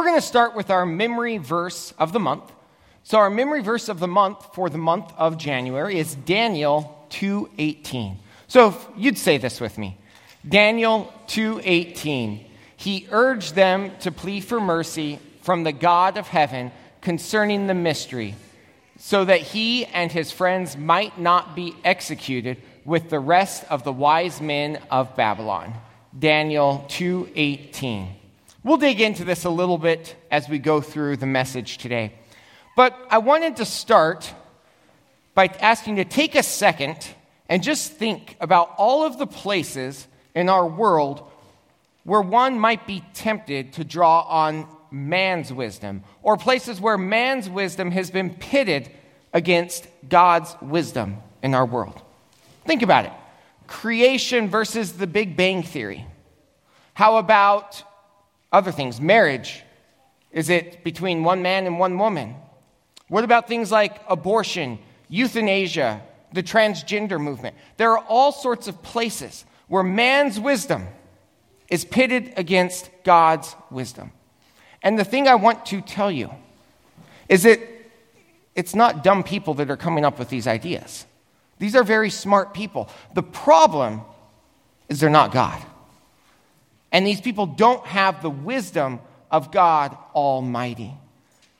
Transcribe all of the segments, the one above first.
we're going to start with our memory verse of the month. So our memory verse of the month for the month of January is Daniel 2:18. So you'd say this with me. Daniel 2:18. He urged them to plead for mercy from the God of heaven concerning the mystery, so that he and his friends might not be executed with the rest of the wise men of Babylon. Daniel 2:18. We'll dig into this a little bit as we go through the message today. But I wanted to start by asking you to take a second and just think about all of the places in our world where one might be tempted to draw on man's wisdom, or places where man's wisdom has been pitted against God's wisdom in our world. Think about it creation versus the Big Bang Theory. How about other things? Marriage. Is it between one man and one woman? What about things like abortion, euthanasia, the transgender movement? There are all sorts of places where man's wisdom is pitted against God's wisdom. And the thing I want to tell you is that it's not dumb people that are coming up with these ideas. These are very smart people. The problem is they're not God. And these people don't have the wisdom of God Almighty.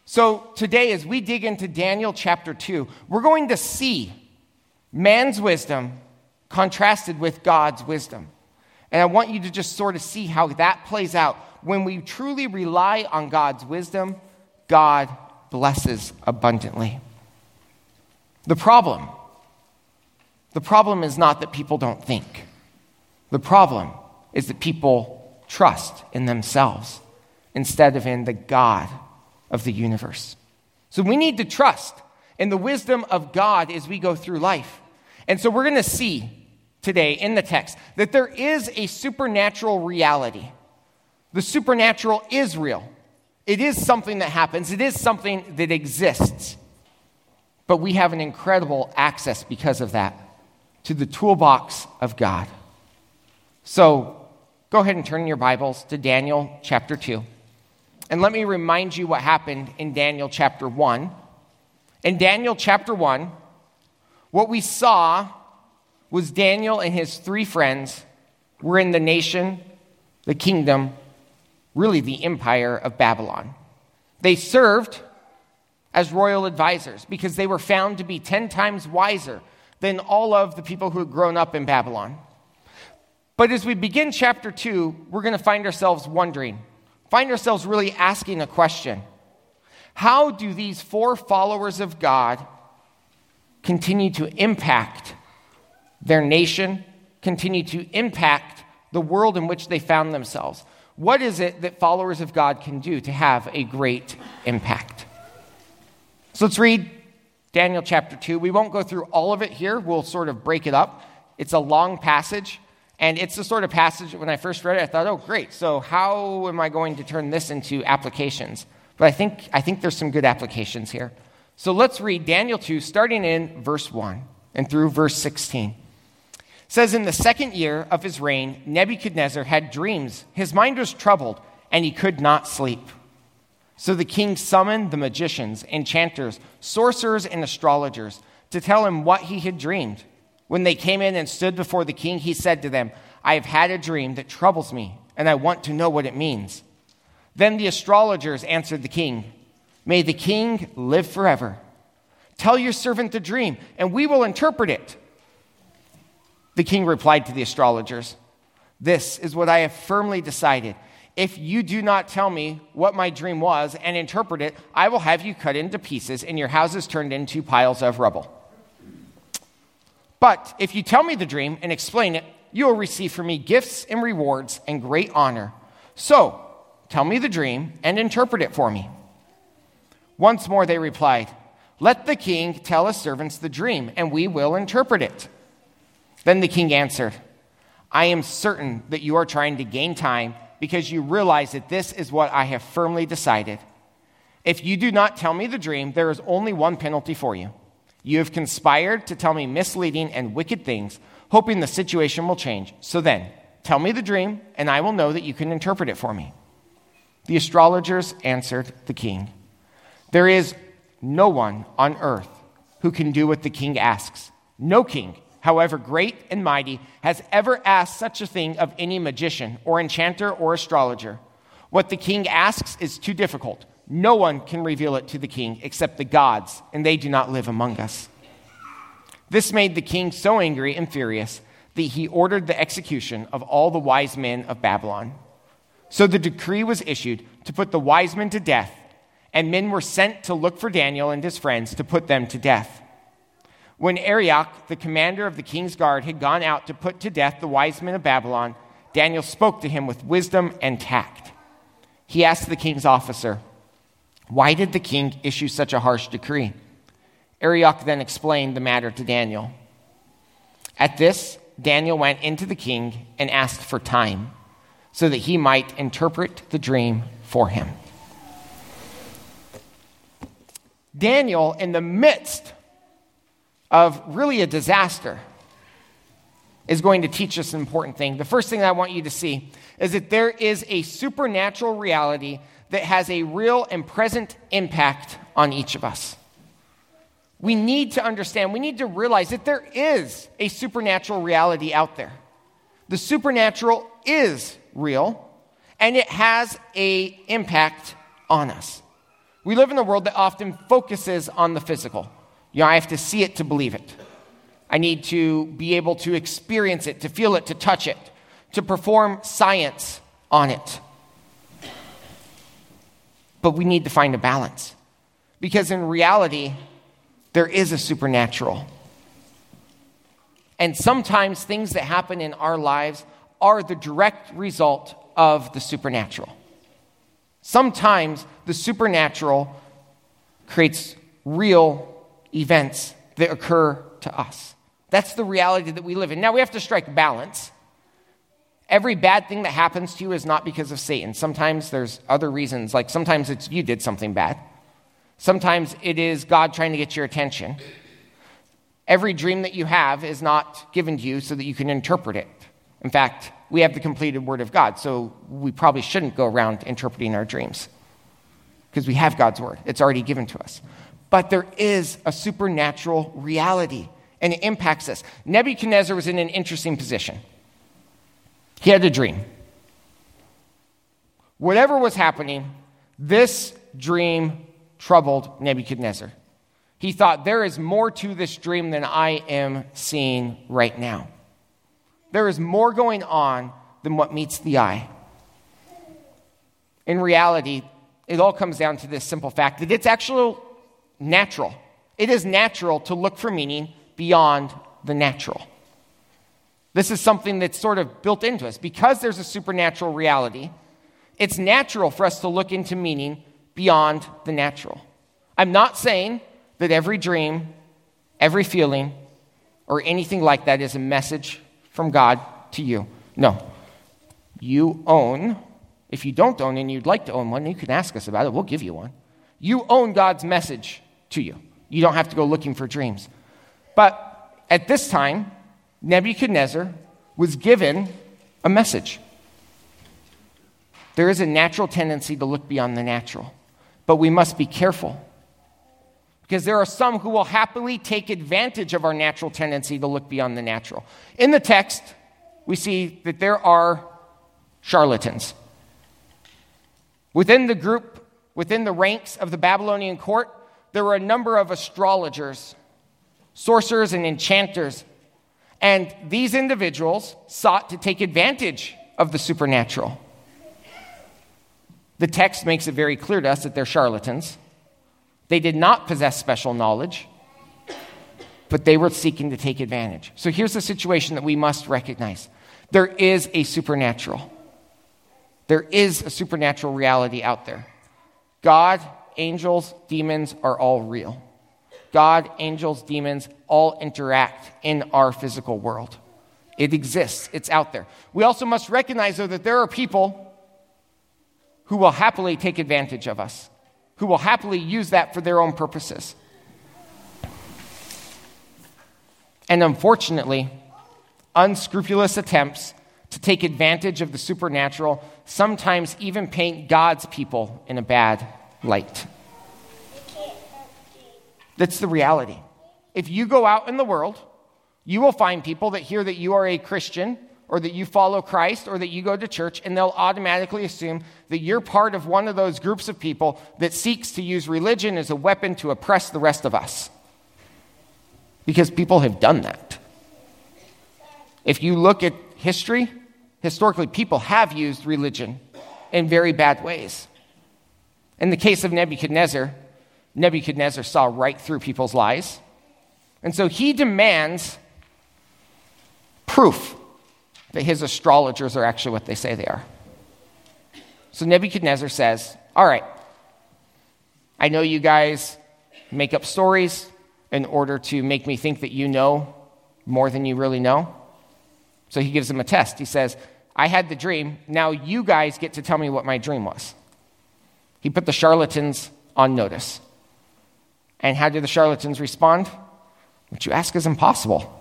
So today, as we dig into Daniel chapter 2, we're going to see man's wisdom contrasted with God's wisdom. And I want you to just sort of see how that plays out. When we truly rely on God's wisdom, God blesses abundantly. The problem, the problem is not that people don't think. The problem is that people trust in themselves instead of in the God of the universe. So we need to trust in the wisdom of God as we go through life. And so we're going to see today in the text that there is a supernatural reality. The supernatural is real. It is something that happens, it is something that exists. But we have an incredible access because of that to the toolbox of God. So go ahead and turn your Bibles to Daniel chapter 2. And let me remind you what happened in Daniel chapter 1. In Daniel chapter 1, what we saw was Daniel and his three friends were in the nation, the kingdom, really the empire of Babylon. They served as royal advisors because they were found to be 10 times wiser than all of the people who had grown up in Babylon. But as we begin chapter 2, we're going to find ourselves wondering find ourselves really asking a question How do these four followers of God continue to impact their nation, continue to impact the world in which they found themselves? What is it that followers of God can do to have a great impact? So let's read Daniel chapter 2. We won't go through all of it here, we'll sort of break it up. It's a long passage. And it's the sort of passage when I first read it, I thought, oh, great. So, how am I going to turn this into applications? But I think, I think there's some good applications here. So, let's read Daniel 2, starting in verse 1 and through verse 16. It says, In the second year of his reign, Nebuchadnezzar had dreams. His mind was troubled, and he could not sleep. So the king summoned the magicians, enchanters, sorcerers, and astrologers to tell him what he had dreamed. When they came in and stood before the king, he said to them, I have had a dream that troubles me, and I want to know what it means. Then the astrologers answered the king, May the king live forever. Tell your servant the dream, and we will interpret it. The king replied to the astrologers, This is what I have firmly decided. If you do not tell me what my dream was and interpret it, I will have you cut into pieces and your houses turned into piles of rubble. But if you tell me the dream and explain it, you will receive from me gifts and rewards and great honor. So, tell me the dream and interpret it for me. Once more they replied, Let the king tell his servants the dream, and we will interpret it. Then the king answered, I am certain that you are trying to gain time because you realize that this is what I have firmly decided. If you do not tell me the dream, there is only one penalty for you you have conspired to tell me misleading and wicked things, hoping the situation will change. So then, tell me the dream, and I will know that you can interpret it for me. The astrologers answered the king There is no one on earth who can do what the king asks. No king, however great and mighty, has ever asked such a thing of any magician or enchanter or astrologer. What the king asks is too difficult. No one can reveal it to the king except the gods, and they do not live among us. This made the king so angry and furious that he ordered the execution of all the wise men of Babylon. So the decree was issued to put the wise men to death, and men were sent to look for Daniel and his friends to put them to death. When Arioch, the commander of the king's guard, had gone out to put to death the wise men of Babylon, Daniel spoke to him with wisdom and tact. He asked the king's officer, Why did the king issue such a harsh decree? Arioch then explained the matter to Daniel. At this, Daniel went into the king and asked for time so that he might interpret the dream for him. Daniel, in the midst of really a disaster, is going to teach us an important thing. The first thing I want you to see is that there is a supernatural reality that has a real and present impact on each of us. We need to understand, we need to realize that there is a supernatural reality out there. The supernatural is real and it has a impact on us. We live in a world that often focuses on the physical. You know, I have to see it to believe it. I need to be able to experience it, to feel it, to touch it, to perform science on it. But we need to find a balance. Because in reality, there is a supernatural. And sometimes things that happen in our lives are the direct result of the supernatural. Sometimes the supernatural creates real events that occur to us. That's the reality that we live in. Now we have to strike balance. Every bad thing that happens to you is not because of Satan. Sometimes there's other reasons, like sometimes it's you did something bad. Sometimes it is God trying to get your attention. Every dream that you have is not given to you so that you can interpret it. In fact, we have the completed Word of God, so we probably shouldn't go around interpreting our dreams because we have God's Word. It's already given to us. But there is a supernatural reality, and it impacts us. Nebuchadnezzar was in an interesting position. He had a dream. Whatever was happening, this dream troubled Nebuchadnezzar. He thought, There is more to this dream than I am seeing right now. There is more going on than what meets the eye. In reality, it all comes down to this simple fact that it's actually natural. It is natural to look for meaning beyond the natural. This is something that's sort of built into us. Because there's a supernatural reality, it's natural for us to look into meaning beyond the natural. I'm not saying that every dream, every feeling, or anything like that is a message from God to you. No. You own, if you don't own and you'd like to own one, you can ask us about it. We'll give you one. You own God's message to you. You don't have to go looking for dreams. But at this time, Nebuchadnezzar was given a message. There is a natural tendency to look beyond the natural, but we must be careful because there are some who will happily take advantage of our natural tendency to look beyond the natural. In the text, we see that there are charlatans. Within the group, within the ranks of the Babylonian court, there were a number of astrologers, sorcerers, and enchanters. And these individuals sought to take advantage of the supernatural. The text makes it very clear to us that they're charlatans. They did not possess special knowledge, but they were seeking to take advantage. So here's the situation that we must recognize there is a supernatural. There is a supernatural reality out there. God, angels, demons are all real. God, angels, demons all interact in our physical world. It exists, it's out there. We also must recognize, though, that there are people who will happily take advantage of us, who will happily use that for their own purposes. And unfortunately, unscrupulous attempts to take advantage of the supernatural, sometimes even paint God's people in a bad light. That's the reality. If you go out in the world, you will find people that hear that you are a Christian or that you follow Christ or that you go to church, and they'll automatically assume that you're part of one of those groups of people that seeks to use religion as a weapon to oppress the rest of us. Because people have done that. If you look at history, historically, people have used religion in very bad ways. In the case of Nebuchadnezzar, Nebuchadnezzar saw right through people's lies. And so he demands proof that his astrologers are actually what they say they are. So Nebuchadnezzar says, All right, I know you guys make up stories in order to make me think that you know more than you really know. So he gives them a test. He says, I had the dream. Now you guys get to tell me what my dream was. He put the charlatans on notice. And how did the charlatans respond? What you ask is impossible.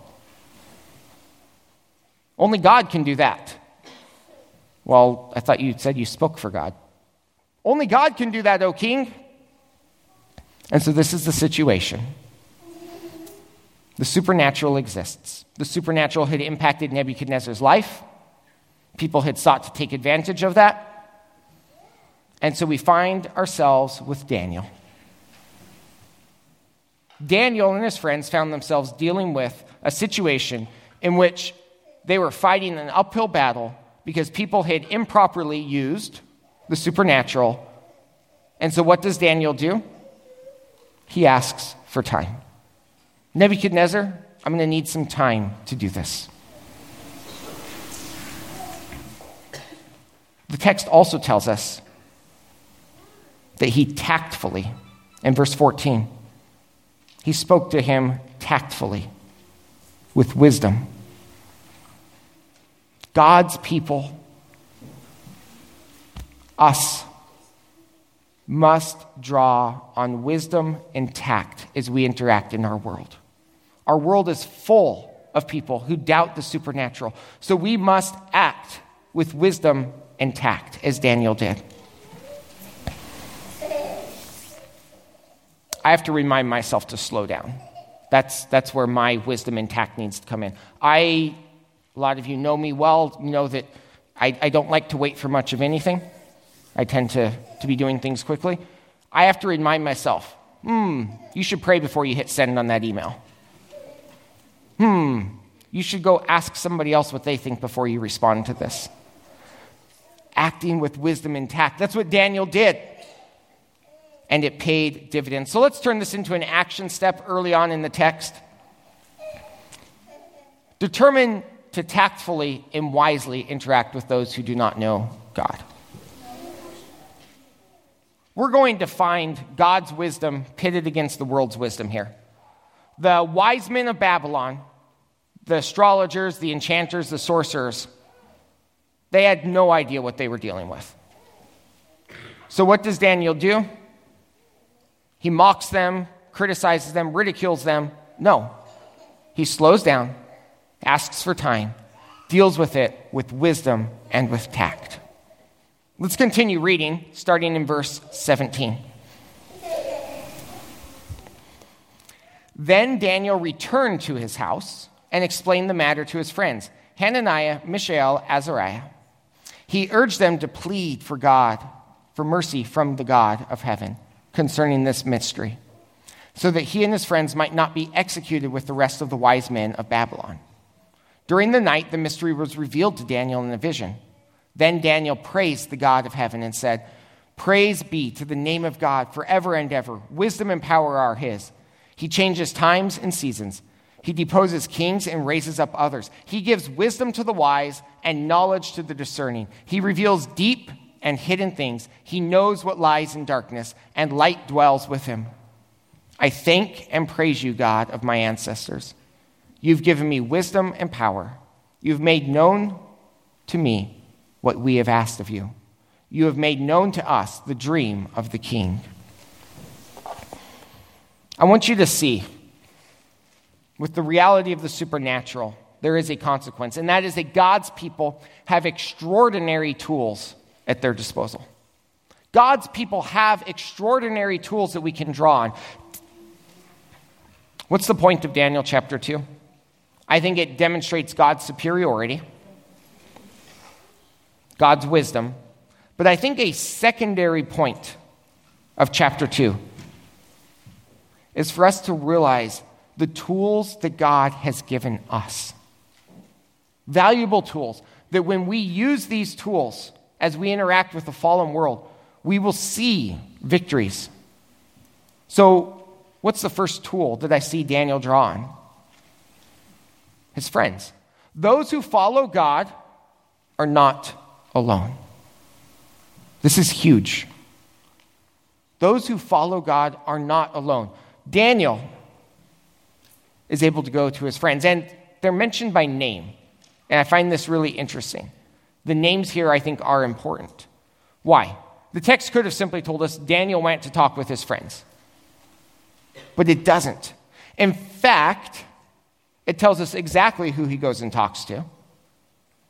Only God can do that. Well, I thought you said you spoke for God. Only God can do that, O king. And so this is the situation. The supernatural exists. The supernatural had impacted Nebuchadnezzar's life. People had sought to take advantage of that. And so we find ourselves with Daniel. Daniel and his friends found themselves dealing with a situation in which they were fighting an uphill battle because people had improperly used the supernatural. And so, what does Daniel do? He asks for time. Nebuchadnezzar, I'm going to need some time to do this. The text also tells us that he tactfully, in verse 14, he spoke to him tactfully with wisdom. God's people, us, must draw on wisdom and tact as we interact in our world. Our world is full of people who doubt the supernatural. So we must act with wisdom and tact, as Daniel did. I have to remind myself to slow down. That's, that's where my wisdom and tact needs to come in. I a lot of you know me well, you know that I, I don't like to wait for much of anything. I tend to, to be doing things quickly. I have to remind myself, hmm, you should pray before you hit send on that email. Hmm, you should go ask somebody else what they think before you respond to this. Acting with wisdom and tact. That's what Daniel did. And it paid dividends. So let's turn this into an action step early on in the text. Determine to tactfully and wisely interact with those who do not know God. We're going to find God's wisdom pitted against the world's wisdom here. The wise men of Babylon, the astrologers, the enchanters, the sorcerers, they had no idea what they were dealing with. So, what does Daniel do? He mocks them, criticizes them, ridicules them. No. He slows down asks for time, deals with it with wisdom and with tact. Let's continue reading, starting in verse 17. Then Daniel returned to his house and explained the matter to his friends, Hananiah, Mishael, Azariah. He urged them to plead for God, for mercy from the God of heaven concerning this mystery, so that he and his friends might not be executed with the rest of the wise men of Babylon. During the night, the mystery was revealed to Daniel in a vision. Then Daniel praised the God of heaven and said, Praise be to the name of God forever and ever. Wisdom and power are his. He changes times and seasons. He deposes kings and raises up others. He gives wisdom to the wise and knowledge to the discerning. He reveals deep and hidden things. He knows what lies in darkness, and light dwells with him. I thank and praise you, God of my ancestors. You've given me wisdom and power. You've made known to me what we have asked of you. You have made known to us the dream of the king. I want you to see, with the reality of the supernatural, there is a consequence, and that is that God's people have extraordinary tools at their disposal. God's people have extraordinary tools that we can draw on. What's the point of Daniel chapter 2? I think it demonstrates God's superiority, God's wisdom, but I think a secondary point of chapter 2 is for us to realize the tools that God has given us. Valuable tools that when we use these tools as we interact with the fallen world, we will see victories. So, what's the first tool that I see Daniel draw on? His friends. Those who follow God are not alone. This is huge. Those who follow God are not alone. Daniel is able to go to his friends, and they're mentioned by name. And I find this really interesting. The names here, I think, are important. Why? The text could have simply told us Daniel went to talk with his friends, but it doesn't. In fact, it tells us exactly who he goes and talks to.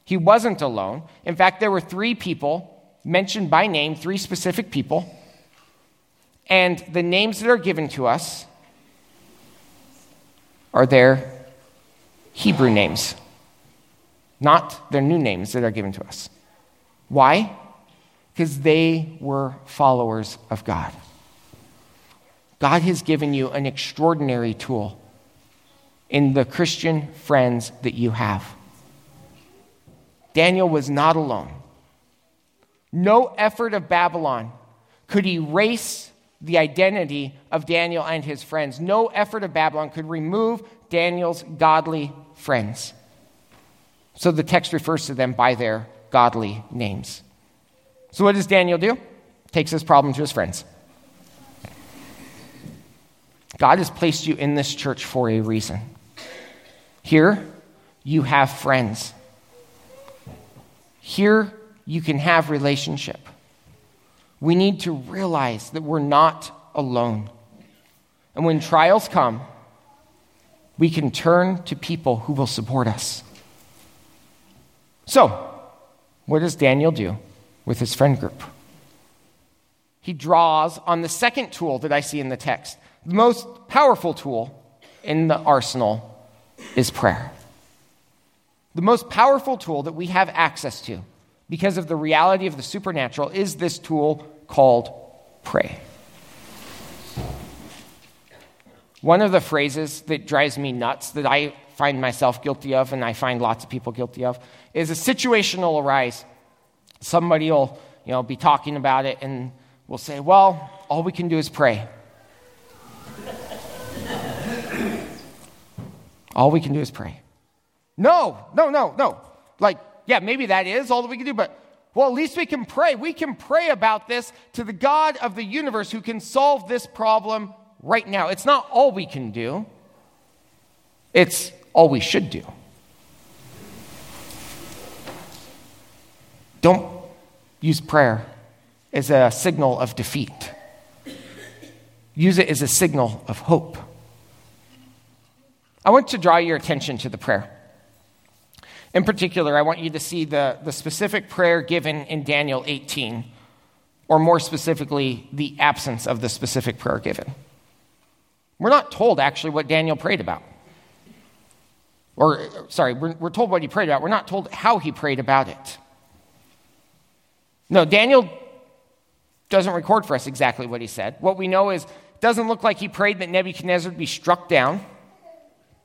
He wasn't alone. In fact, there were three people mentioned by name, three specific people. And the names that are given to us are their Hebrew names, not their new names that are given to us. Why? Because they were followers of God. God has given you an extraordinary tool in the Christian friends that you have. Daniel was not alone. No effort of Babylon could erase the identity of Daniel and his friends. No effort of Babylon could remove Daniel's godly friends. So the text refers to them by their godly names. So what does Daniel do? Takes his problem to his friends. God has placed you in this church for a reason. Here, you have friends. Here, you can have relationship. We need to realize that we're not alone. And when trials come, we can turn to people who will support us. So, what does Daniel do with his friend group? He draws on the second tool that I see in the text. The most powerful tool in the arsenal is prayer. The most powerful tool that we have access to because of the reality of the supernatural is this tool called pray. One of the phrases that drives me nuts that I find myself guilty of and I find lots of people guilty of is a situation will arise. Somebody will, you know, be talking about it and will say, "Well, all we can do is pray." all we can do is pray. No, no, no, no. Like yeah, maybe that is all that we can do, but well, at least we can pray. We can pray about this to the God of the universe who can solve this problem right now. It's not all we can do, it's all we should do. Don't use prayer as a signal of defeat, use it as a signal of hope. I want to draw your attention to the prayer. In particular, I want you to see the, the specific prayer given in Daniel 18, or more specifically, the absence of the specific prayer given. We're not told actually what Daniel prayed about. Or, sorry, we're, we're told what he prayed about. We're not told how he prayed about it. No, Daniel doesn't record for us exactly what he said. What we know is it doesn't look like he prayed that Nebuchadnezzar be struck down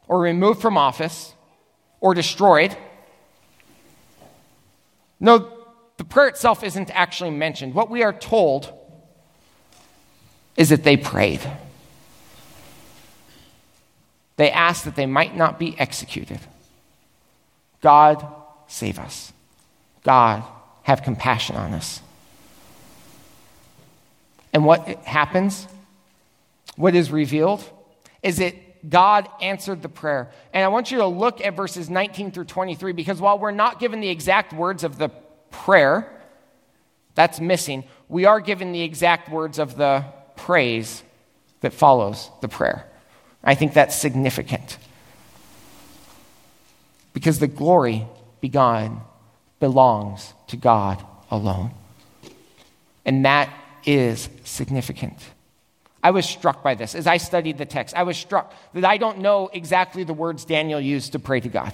or removed from office or destroyed. No, the prayer itself isn't actually mentioned. What we are told is that they prayed. They asked that they might not be executed. God, save us. God, have compassion on us. And what happens, what is revealed, is that God answered the prayer. And I want you to look at verses 19 through 23 because while we're not given the exact words of the prayer, that's missing, we are given the exact words of the praise that follows the prayer. I think that's significant. because the glory begun belongs to God alone. And that is significant. I was struck by this as I studied the text. I was struck that I don't know exactly the words Daniel used to pray to God.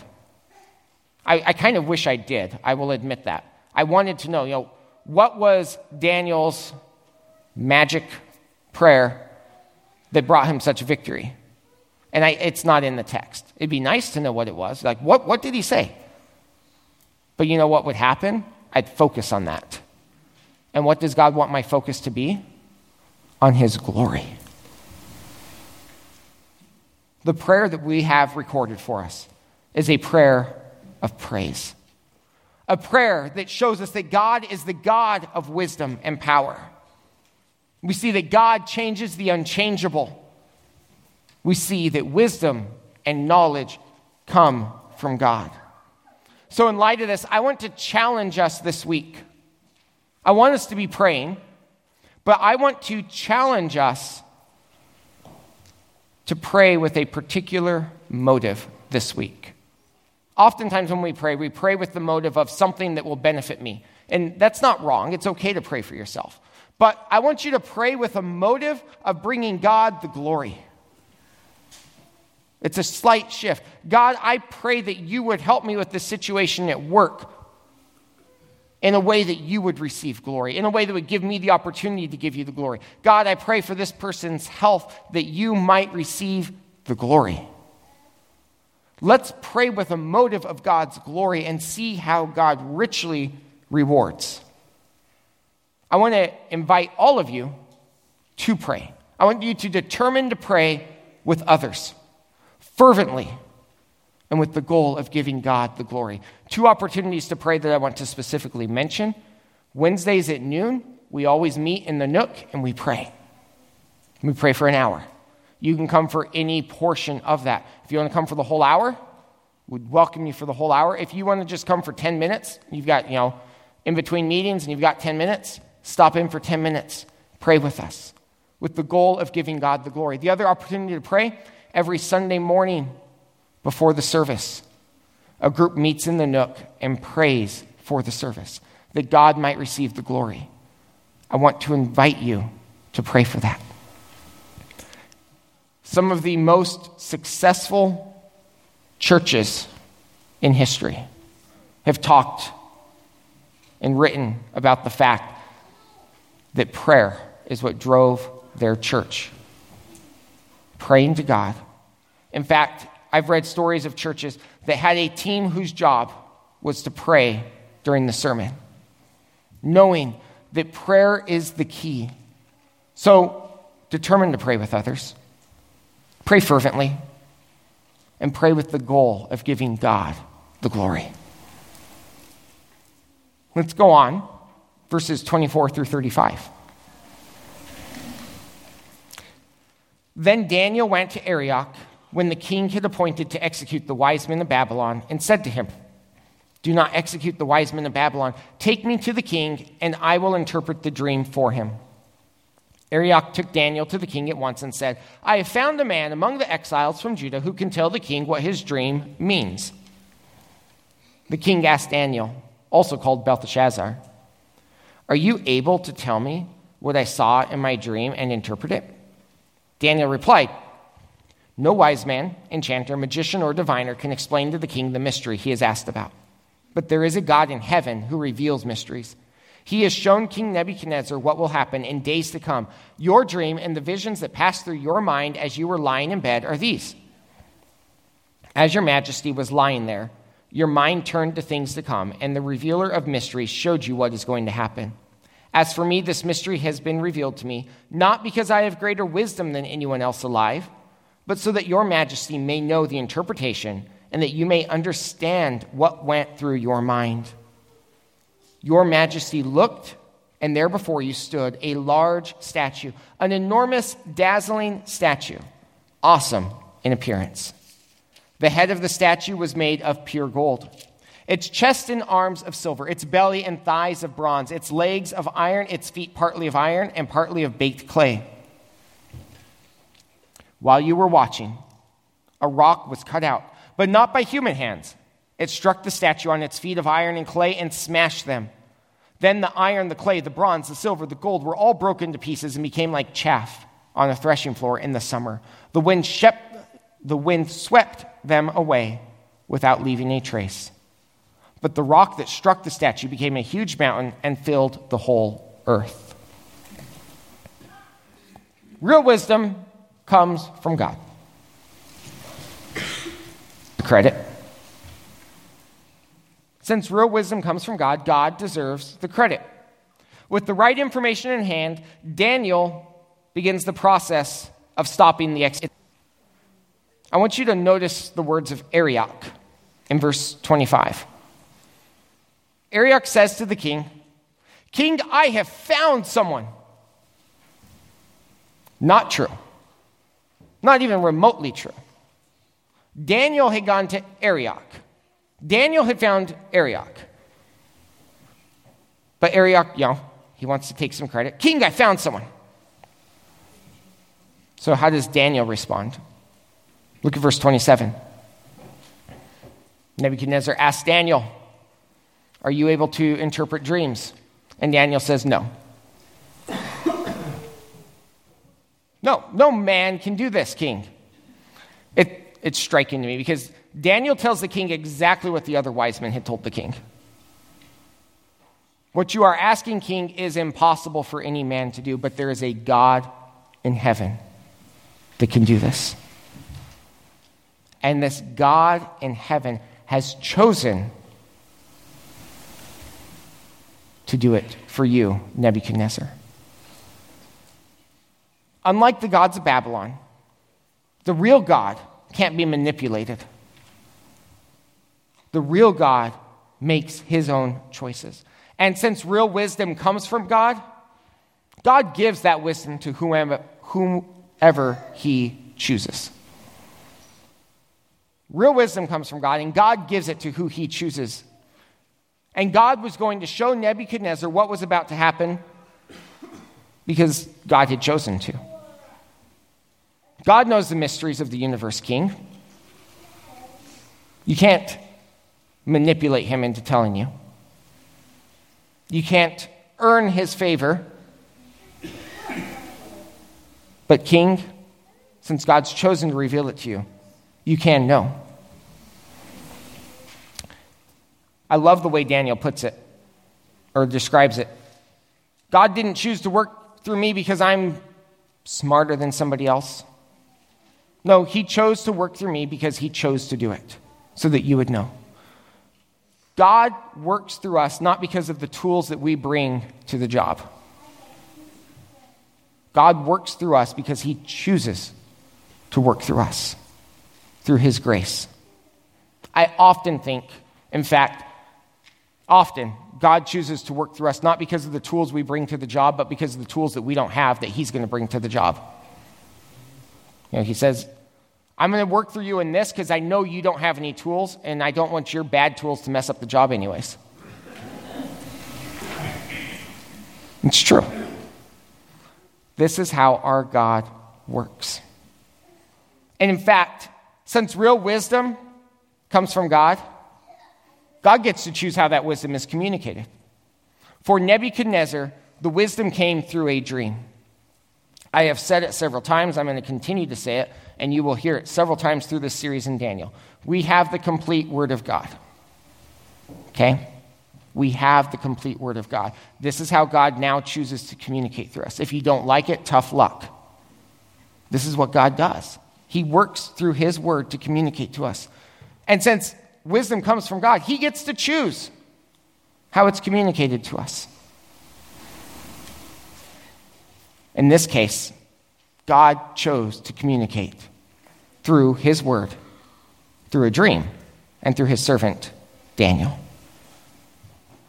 I, I kind of wish I did. I will admit that. I wanted to know, you know, what was Daniel's magic prayer that brought him such victory? And I, it's not in the text. It'd be nice to know what it was. Like, what, what did he say? But you know what would happen? I'd focus on that. And what does God want my focus to be? On his glory. The prayer that we have recorded for us is a prayer of praise. A prayer that shows us that God is the God of wisdom and power. We see that God changes the unchangeable we see that wisdom and knowledge come from God. So, in light of this, I want to challenge us this week. I want us to be praying, but I want to challenge us to pray with a particular motive this week. Oftentimes, when we pray, we pray with the motive of something that will benefit me. And that's not wrong. It's okay to pray for yourself. But I want you to pray with a motive of bringing God the glory. It's a slight shift. God, I pray that you would help me with this situation at work in a way that you would receive glory, in a way that would give me the opportunity to give you the glory. God, I pray for this person's health that you might receive the glory. Let's pray with a motive of God's glory and see how God richly rewards. I want to invite all of you to pray. I want you to determine to pray with others fervently and with the goal of giving God the glory. Two opportunities to pray that I want to specifically mention. Wednesdays at noon, we always meet in the nook and we pray. We pray for an hour. You can come for any portion of that. If you want to come for the whole hour, we'd welcome you for the whole hour. If you want to just come for 10 minutes, you've got, you know, in between meetings and you've got 10 minutes, stop in for 10 minutes. Pray with us with the goal of giving God the glory. The other opportunity to pray every Sunday morning before the service. A group meets in the nook and prays for the service, that God might receive the glory. I want to invite you to pray for that. Some of the most successful churches in history have talked and written about the fact that prayer is what drove their church praying to God. In fact, I've read stories of churches that had a team whose job was to pray during the sermon, knowing that prayer is the key. So, determined to pray with others, pray fervently, and pray with the goal of giving God the glory. Let's go on, verses 24 through 35. Then Daniel went to Arioch when the king had appointed to execute the wise men of Babylon and said to him, Do not execute the wise men of Babylon. Take me to the king, and I will interpret the dream for him. Arioch took Daniel to the king at once and said, I have found a man among the exiles from Judah who can tell the king what his dream means. The king asked Daniel, also called Belteshazzar, Are you able to tell me what I saw in my dream and interpret it? Daniel replied, No wise man, enchanter, magician, or diviner can explain to the king the mystery he has asked about. But there is a God in heaven who reveals mysteries. He has shown King Nebuchadnezzar what will happen in days to come. Your dream and the visions that passed through your mind as you were lying in bed are these. As your majesty was lying there, your mind turned to things to come, and the revealer of mysteries showed you what is going to happen. As for me, this mystery has been revealed to me, not because I have greater wisdom than anyone else alive, but so that your majesty may know the interpretation and that you may understand what went through your mind. Your majesty looked, and there before you stood a large statue, an enormous, dazzling statue, awesome in appearance. The head of the statue was made of pure gold its chest and arms of silver, its belly and thighs of bronze, its legs of iron, its feet partly of iron and partly of baked clay. While you were watching, a rock was cut out, but not by human hands, It struck the statue on its feet of iron and clay and smashed them. Then the iron, the clay, the bronze, the silver, the gold were all broken to pieces and became like chaff on a threshing floor in the summer. The wind, shep- the wind swept them away without leaving a trace. But the rock that struck the statue became a huge mountain and filled the whole earth. Real wisdom comes from God. Credit. Since real wisdom comes from God, God deserves the credit. With the right information in hand, Daniel begins the process of stopping the exit. I want you to notice the words of Arioch in verse 25. Arioch says to the king, King, I have found someone. Not true. Not even remotely true. Daniel had gone to Arioch. Daniel had found Arioch. But Arioch, you know, he wants to take some credit. King, I found someone. So, how does Daniel respond? Look at verse 27. Nebuchadnezzar asked Daniel, Are you able to interpret dreams? And Daniel says, No. no, no man can do this, king. It, it's striking to me because Daniel tells the king exactly what the other wise men had told the king. What you are asking, king, is impossible for any man to do, but there is a God in heaven that can do this. And this God in heaven has chosen to do it for you, Nebuchadnezzar. Unlike the gods of Babylon, the real God can't be manipulated. The real God makes his own choices. And since real wisdom comes from God, God gives that wisdom to whomever, whomever he chooses. Real wisdom comes from God, and God gives it to who he chooses. And God was going to show Nebuchadnezzar what was about to happen because God had chosen to. God knows the mysteries of the universe, King. You can't manipulate him into telling you. You can't earn his favor. But, King, since God's chosen to reveal it to you, you can know. I love the way Daniel puts it or describes it. God didn't choose to work through me because I'm smarter than somebody else. No, He chose to work through me because He chose to do it so that you would know. God works through us not because of the tools that we bring to the job. God works through us because He chooses to work through us, through His grace. I often think, in fact, often, God chooses to work through us not because of the tools we bring to the job, but because of the tools that we don't have that He's going to bring to the job. You know, he says, I'm going to work through you in this because I know you don't have any tools, and I don't want your bad tools to mess up the job, anyways. It's true. This is how our God works. And in fact, since real wisdom comes from God, God gets to choose how that wisdom is communicated. For Nebuchadnezzar, the wisdom came through a dream. I have said it several times. I'm going to continue to say it, and you will hear it several times through this series in Daniel. We have the complete Word of God. Okay? We have the complete Word of God. This is how God now chooses to communicate through us. If you don't like it, tough luck. This is what God does. He works through His Word to communicate to us. And since wisdom comes from God, He gets to choose how it's communicated to us. In this case, God chose to communicate through his word, through a dream, and through his servant, Daniel.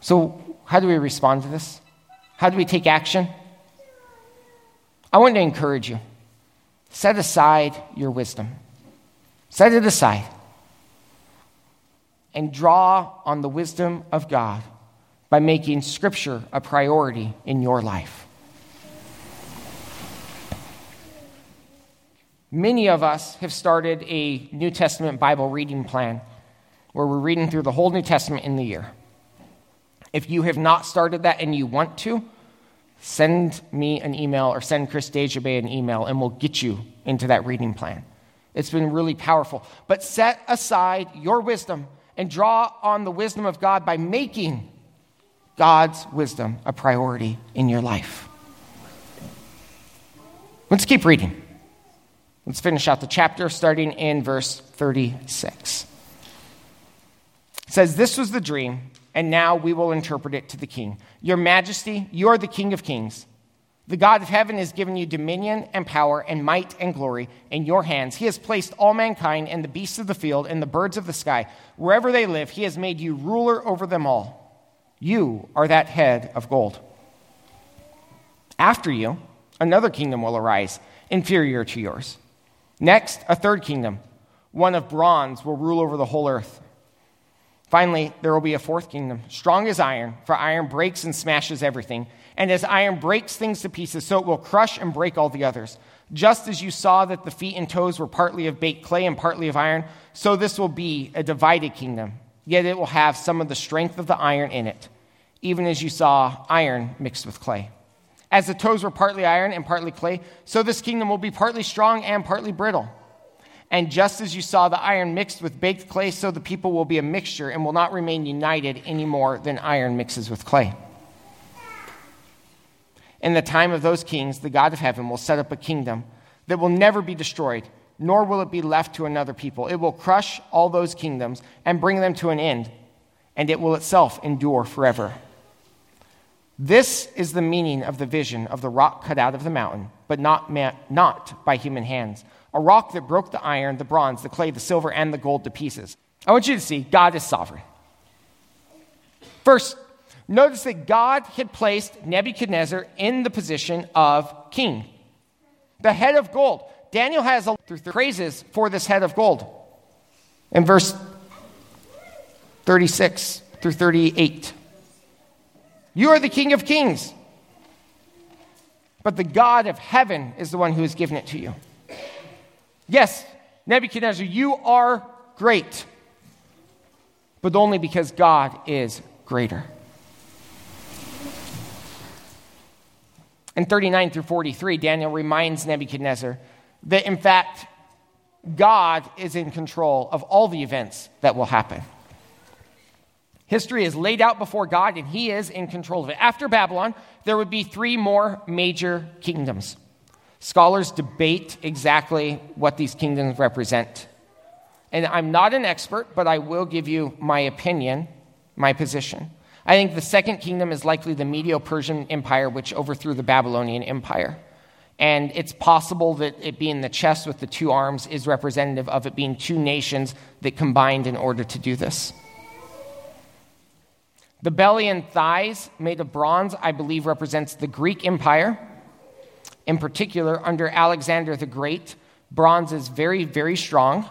So, how do we respond to this? How do we take action? I want to encourage you set aside your wisdom, set it aside, and draw on the wisdom of God by making Scripture a priority in your life. Many of us have started a New Testament Bible reading plan. where we're reading through the whole New Testament in the year. If you have not started that and you want to, send me an email or send Chris Dejabe an email and we'll get you into that reading plan. It's been really powerful. But set aside your wisdom and draw on the wisdom of God by making God's wisdom a priority in your life. Let's keep reading. Let's finish out the chapter starting in verse 36. It says, This was the dream, and now we will interpret it to the king. Your majesty, you are the king of kings. The God of heaven has given you dominion and power and might and glory in your hands. He has placed all mankind and the beasts of the field and the birds of the sky. Wherever they live, He has made you ruler over them all. You are that head of gold. After you, another kingdom will arise, inferior to yours. Next, a third kingdom, one of bronze, will rule over the whole earth. Finally, there will be a fourth kingdom, strong as iron, for iron breaks and smashes everything. And as iron breaks things to pieces, so it will crush and break all the others. Just as you saw that the feet and toes were partly of baked clay and partly of iron, so this will be a divided kingdom. Yet it will have some of the strength of the iron in it, even as you saw iron mixed with clay. As the toes were partly iron and partly clay, so this kingdom will be partly strong and partly brittle. And just as you saw the iron mixed with baked clay, so the people will be a mixture and will not remain united any more than iron mixes with clay. In the time of those kings, the God of heaven will set up a kingdom that will never be destroyed, nor will it be left to another people. It will crush all those kingdoms and bring them to an end, and it will itself endure forever. This is the meaning of the vision of the rock cut out of the mountain, but not, not by human hands. A rock that broke the iron, the bronze, the clay, the silver, and the gold to pieces. I want you to see God is sovereign. First, Notice that God had placed Nebuchadnezzar in the position of king, the head of gold. Daniel has a praises for this head of gold. In verse 36 through 38. You are the king of kings, but the God of heaven is the one who has given it to you. Yes, Nebuchadnezzar, you are great, but only because God is greater. In 39 through 43, Daniel reminds Nebuchadnezzar that, in fact, God is in control of all the events that will happen. History is laid out before God, and He is in control of it. After Babylon, there would be three more major kingdoms. Scholars debate exactly what these kingdoms represent. And I'm not an expert, but I will give you my opinion, my position. I think the second kingdom is likely the Medo Persian Empire, which overthrew the Babylonian Empire. And it's possible that it being the chest with the two arms is representative of it being two nations that combined in order to do this. The belly and thighs made of bronze, I believe, represents the Greek Empire. In particular, under Alexander the Great, bronze is very, very strong.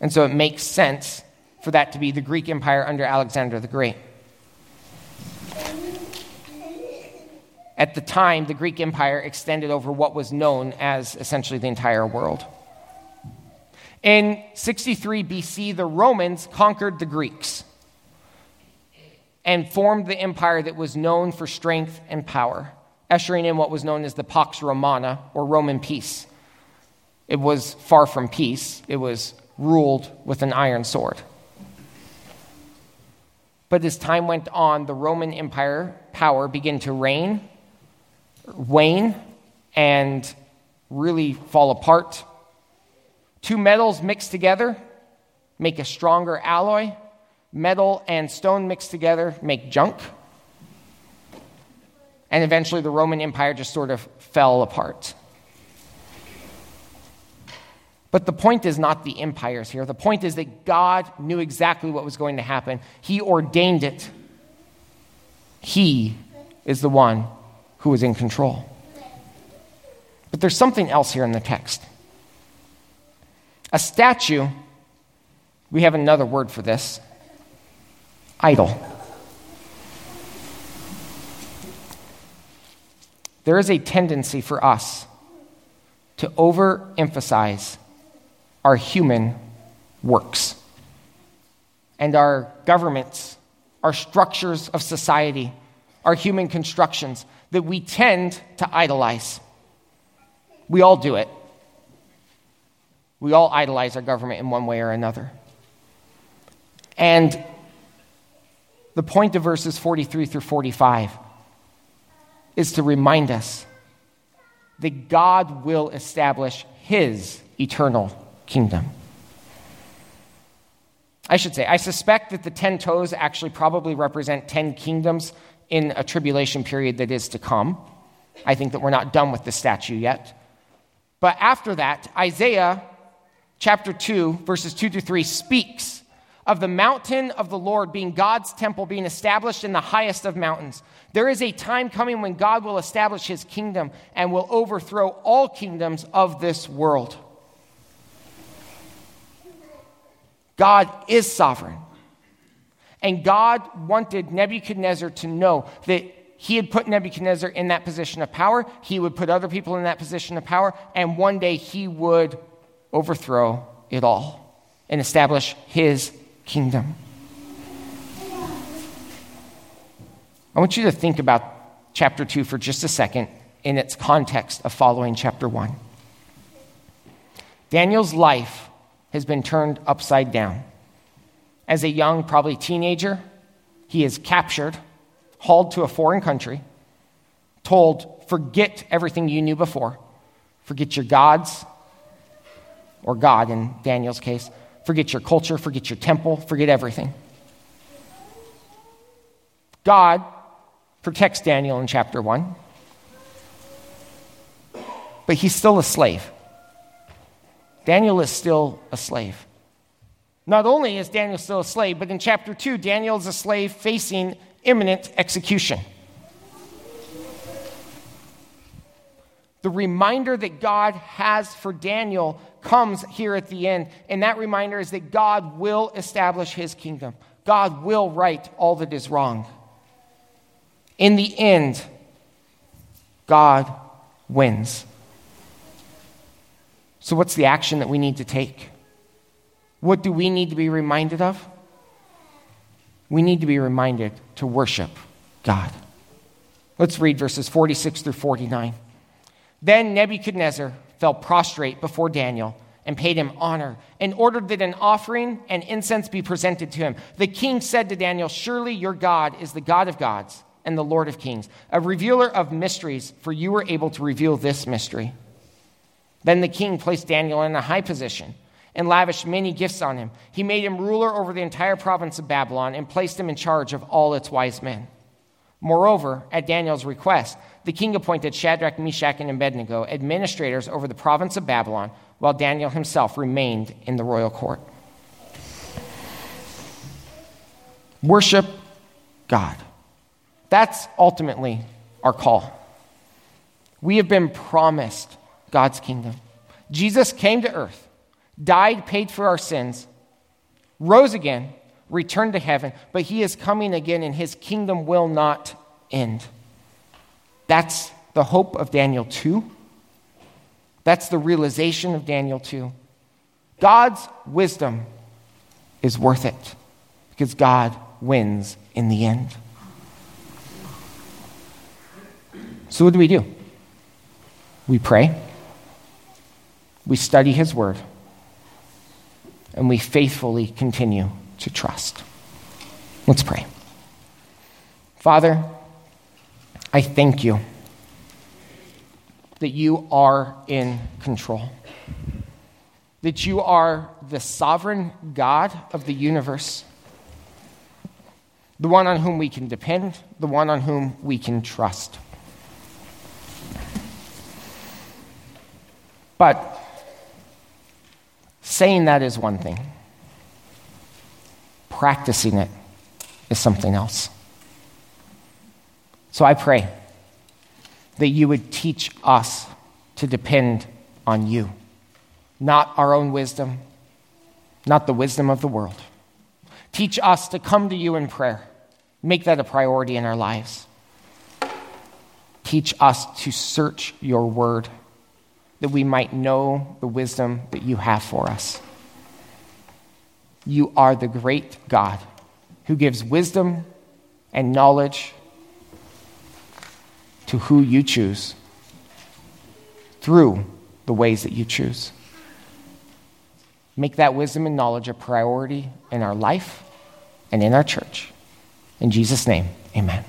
And so it makes sense for that to be the Greek Empire under Alexander the Great. At the time, the Greek Empire extended over what was known as essentially the entire world. In 63 BC, the Romans conquered the Greeks and formed the empire that was known for strength and power, ushering in what was known as the Pax Romana, or Roman peace. It was far from peace, it was ruled with an iron sword. But as time went on, the Roman Empire power began to reign, wane, and really fall apart. Two metals mixed together make a stronger alloy. Metal and stone mixed together make junk. And eventually the Roman Empire just sort of fell apart. But the point is not the empires here. The point is that God knew exactly what was going to happen, He ordained it. He is the one who is in control. But there's something else here in the text. A statue, we have another word for this idol. There is a tendency for us to overemphasize our human works. and our governments, our structures of society, our human constructions that we tend to idolize. We all do it. We all idolize our government in one way or another. And the point of verses 43 through 45 is to remind us that God will establish his eternal kingdom. I should say, I suspect that the 10 toes actually probably represent 10 kingdoms in a tribulation period that is to come. I think that we're not done with the statue yet. But after that, Isaiah chapter 2, verses 2 to 3, speaks of the mountain of the Lord being God's temple, being established in the highest of mountains. There is a time coming when God will establish his kingdom and will overthrow all kingdoms of this world. God is sovereign. And God wanted Nebuchadnezzar to know that he had put Nebuchadnezzar in that position of power. He would put other people in that position of power. And one day he would overthrow it all and establish his kingdom. I want you to think about chapter 2 for just a second in its context of following chapter 1. Daniel's life has been turned upside down. As a young, probably teenager, he is captured, hauled to a foreign country, told, forget everything you knew before, forget your gods, or God in Daniel's case, forget your culture, forget your temple, forget everything. God protects Daniel in chapter 1, but he's still a slave. Daniel is still a slave. Not only is Daniel still a slave, but in chapter 2, Daniel is a slave facing imminent execution. The reminder that God has for Daniel comes here at the end, and that reminder is that God will establish his kingdom. God will right all that is wrong. In the end, God wins. So, what's the action that we need to take? What do we need to be reminded of? We need to be reminded to worship God. Let's read verses 46 through 49. Then Nebuchadnezzar fell prostrate before Daniel and paid him honor and ordered that an offering and incense be presented to him. The king said to Daniel, Surely your God is the God of gods and the Lord of kings, a revealer of mysteries, for you were able to reveal this mystery. Then the king placed Daniel in a high position and lavished many gifts on him. He made him ruler over the entire province of Babylon and placed him in charge of all its wise men. Moreover, at Daniel's request, the king appointed Shadrach, Meshach, and Abednego administrators over the province of Babylon, while Daniel himself remained in the royal court. Worship God. That's ultimately our call. We have been promised God's kingdom. Jesus came to earth, died, paid for our sins, rose again, returned to heaven, but he is coming again and his kingdom will not end. That's the hope of Daniel 2. That's the realization of Daniel 2. God's wisdom is worth it because God wins in the end. So, what do we do? We pray we study His Word, and we faithfully continue to trust. Let's pray. Father, I thank you that you are in control, that you are the sovereign God of the universe, the one on whom we can depend, the one on whom we can trust. But Saying that is one thing, practicing it is something else. So I pray that you would teach us to depend on you, not our own wisdom, not the wisdom of the world. Teach us to come to you in prayer. Make that a priority in our lives. Teach us to search your word that we might know the wisdom that you have for us. you are the great God who gives wisdom and knowledge to who you choose through the ways that you choose. Make that wisdom and knowledge a priority in our life and in our church. In Jesus' name, amen.